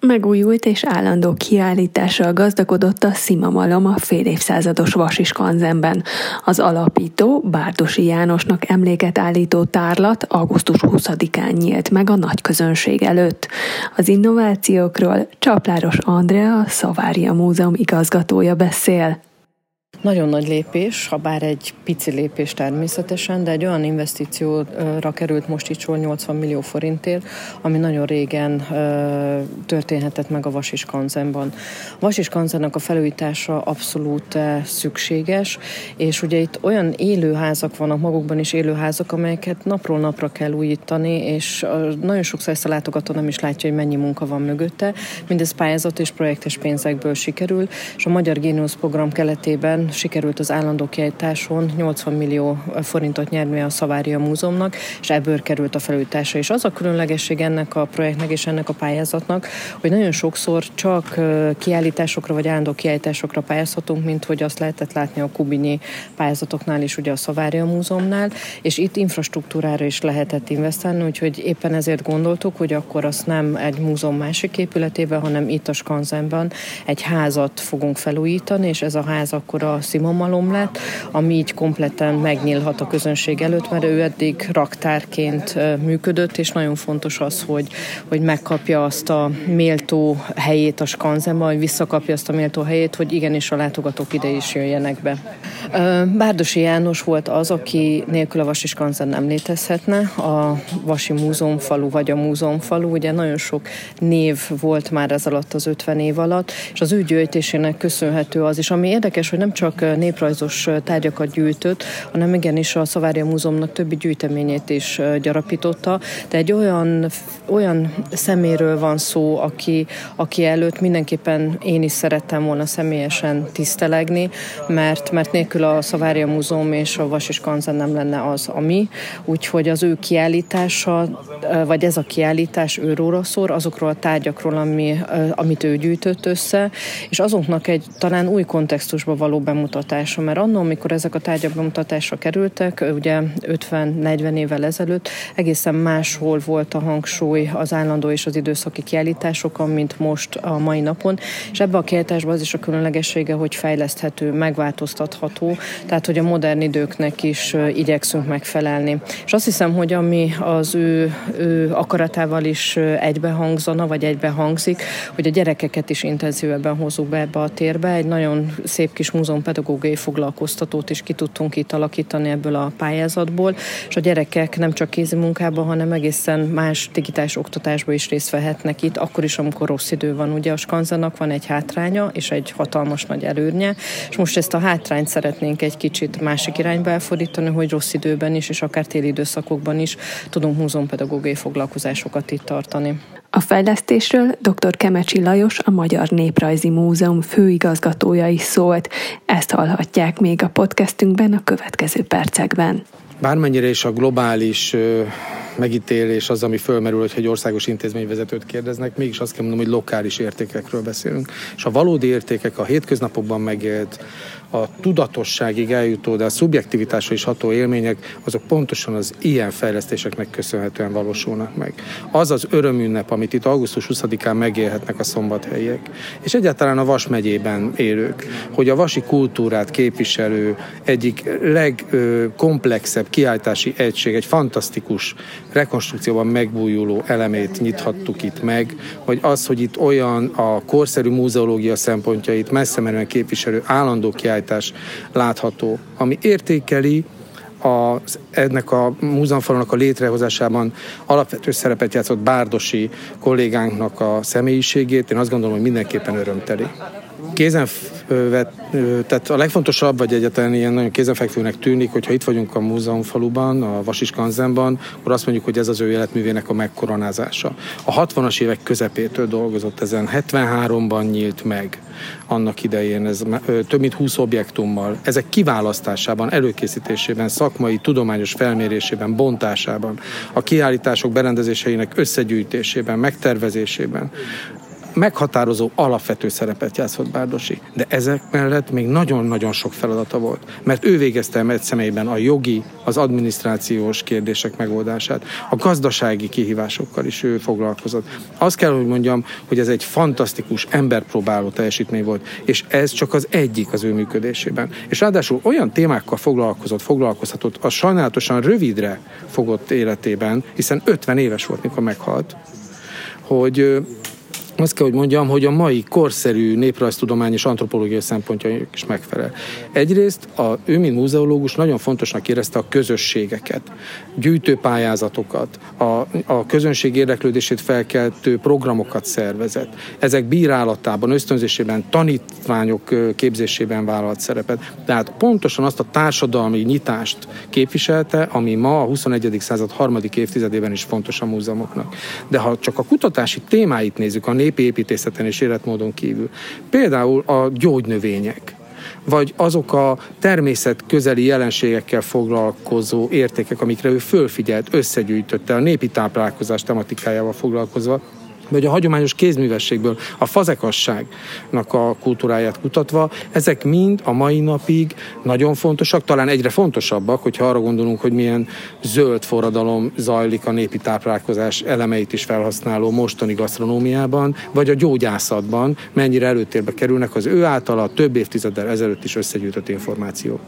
Megújult és állandó kiállítással gazdagodott a Szimamalom a fél évszázados Vasiskanzenben. Az alapító Bárdosi Jánosnak emléket állító tárlat augusztus 20-án nyílt meg a nagy közönség előtt. Az innovációkról Csapláros Andrea, Szavária Múzeum igazgatója beszél. Nagyon nagy lépés, ha bár egy pici lépés természetesen, de egy olyan investícióra került most itt sor 80 millió forintért, ami nagyon régen történhetett meg a Vasis Kanzenban. A Vasis Kanzennak a felújítása abszolút szükséges, és ugye itt olyan élőházak vannak, magukban is élőházak, amelyeket napról napra kell újítani, és nagyon sokszor ezt a látogató nem is látja, hogy mennyi munka van mögötte. Mindez pályázat és projektes pénzekből sikerül, és a Magyar Géniusz program keletében sikerült az állandó kiállításon 80 millió forintot nyerni a Szavária Múzeumnak, és ebből került a felújítása. És az a különlegesség ennek a projektnek és ennek a pályázatnak, hogy nagyon sokszor csak kiállításokra vagy állandó kiállításokra pályázhatunk, mint hogy azt lehetett látni a Kubinyi pályázatoknál is, ugye a Szavária Múzeumnál, és itt infrastruktúrára is lehetett investálni, úgyhogy éppen ezért gondoltuk, hogy akkor azt nem egy múzeum másik épületében, hanem itt a Skanzenben egy házat fogunk felújítani, és ez a ház akkor a szimamalom lett, ami így kompletten megnyílhat a közönség előtt, mert ő eddig raktárként működött, és nagyon fontos az, hogy, hogy megkapja azt a méltó helyét a skanzenben, hogy visszakapja azt a méltó helyét, hogy igenis a látogatók ide is jöjjenek be. Bárdosi János volt az, aki nélkül a Vasi Skanzen nem létezhetne, a Vasi Múzeum falu vagy a Múzeum falu, ugye nagyon sok név volt már ez alatt az 50 év alatt, és az ő gyűjtésének köszönhető az is, ami érdekes, hogy nem csak néprajzos tárgyakat gyűjtött, hanem igenis a Szavária Múzeumnak többi gyűjteményét is gyarapította, de egy olyan, olyan szeméről van szó, aki, aki előtt mindenképpen én is szerettem volna személyesen tisztelegni, mert, mert nélkül a Szavária Múzeum és a Vas és Kanzen nem lenne az, ami, úgyhogy az ő kiállítása, vagy ez a kiállítás őróra szól, azokról a tárgyakról, ami, amit ő gyűjtött össze, és azoknak egy talán új kontextusba való bemutatása, mert annól, amikor ezek a tárgyak bemutatásra kerültek, ugye 50-40 évvel ezelőtt egészen máshol volt a hangsúly az állandó és az időszaki kiállításokon, mint most a mai napon, és ebbe a kiállításban az is a különlegessége, hogy fejleszthető, megváltoztatható, tehát hogy a modern időknek is igyekszünk megfelelni. És azt hiszem, hogy ami az ő, ő akaratával is egybehangzana, vagy egybehangzik, hogy a gyerekeket is intenzívebben hozzuk be ebbe a térbe. Egy nagyon szép kis múzeum pedagógiai foglalkoztatót is ki tudtunk itt alakítani ebből a pályázatból, és a gyerekek nem csak kézi munkában, hanem egészen más digitális oktatásban is részt vehetnek itt, akkor is, amikor rossz idő van. Ugye a skanzanak van egy hátránya és egy hatalmas nagy előrnye, és most ezt a hátrányt szeretnénk egy kicsit másik irányba elfordítani, hogy rossz időben is, és akár téli időszakokban is tudunk múzeumpedagógiai foglalkozásokat itt tartani. A fejlesztésről dr. Kemecsi Lajos, a Magyar Néprajzi Múzeum főigazgatója is szólt. Ezt hallhatják még a podcastünkben a következő percekben. Bármennyire is a globális megítélés az, ami fölmerül, hogy egy országos intézményvezetőt kérdeznek, mégis azt kell mondom, hogy lokális értékekről beszélünk. És a valódi értékek a hétköznapokban megélt, a tudatosságig eljutó, de a szubjektivitásra is ható élmények, azok pontosan az ilyen fejlesztéseknek köszönhetően valósulnak meg. Az az örömünnep, amit itt augusztus 20-án megélhetnek a szombathelyiek, és egyáltalán a Vas megyében élők, hogy a vasi kultúrát képviselő egyik legkomplexebb kiáltási egység, egy fantasztikus rekonstrukcióban megbújuló elemét nyithattuk itt meg, vagy az, hogy itt olyan a korszerű múzeológia szempontjait messze menően képviselő állandó kiállítás látható, ami értékeli az, ennek a múzeumfalónak a létrehozásában alapvető szerepet játszott Bárdosi kollégánknak a személyiségét. Én azt gondolom, hogy mindenképpen örömteli kézen tehát a legfontosabb, vagy egyáltalán ilyen nagyon kézenfekvőnek tűnik, hogyha itt vagyunk a múzeumfaluban, a Vasis Kanzenban, akkor azt mondjuk, hogy ez az ő életművének a megkoronázása. A 60-as évek közepétől dolgozott ezen, 73-ban nyílt meg annak idején, ez több mint 20 objektummal. Ezek kiválasztásában, előkészítésében, szakmai, tudományos felmérésében, bontásában, a kiállítások berendezéseinek összegyűjtésében, megtervezésében, meghatározó, alapvető szerepet játszott Bárdosi. De ezek mellett még nagyon-nagyon sok feladata volt. Mert ő végezte el személyben a jogi, az adminisztrációs kérdések megoldását, a gazdasági kihívásokkal is ő foglalkozott. Azt kell, hogy mondjam, hogy ez egy fantasztikus, emberpróbáló teljesítmény volt, és ez csak az egyik az ő működésében. És ráadásul olyan témákkal foglalkozott, foglalkozhatott, a sajnálatosan rövidre fogott életében, hiszen 50 éves volt, mikor meghalt, hogy azt kell, hogy mondjam, hogy a mai korszerű néprajztudomány és antropológiai szempontja is megfelel. Egyrészt a, ő, mint múzeológus nagyon fontosnak érezte a közösségeket, gyűjtőpályázatokat, a, a közönség érdeklődését felkeltő programokat szervezett. Ezek bírálatában, ösztönzésében, tanítványok képzésében vállalt szerepet. Tehát pontosan azt a társadalmi nyitást képviselte, ami ma a 21. század harmadik évtizedében is fontos a múzeumoknak. De ha csak a kutatási témáit nézzük, a nép népi építészeten és életmódon kívül. Például a gyógynövények, vagy azok a természet közeli jelenségekkel foglalkozó értékek, amikre ő fölfigyelt, összegyűjtötte a népi táplálkozás tematikájával foglalkozva, vagy a hagyományos kézművességből a fazekasságnak a kultúráját kutatva, ezek mind a mai napig nagyon fontosak, talán egyre fontosabbak, hogyha arra gondolunk, hogy milyen zöld forradalom zajlik a népi táplálkozás elemeit is felhasználó mostani gasztronómiában, vagy a gyógyászatban, mennyire előtérbe kerülnek az ő általa több évtizeddel ezelőtt is összegyűjtött információk.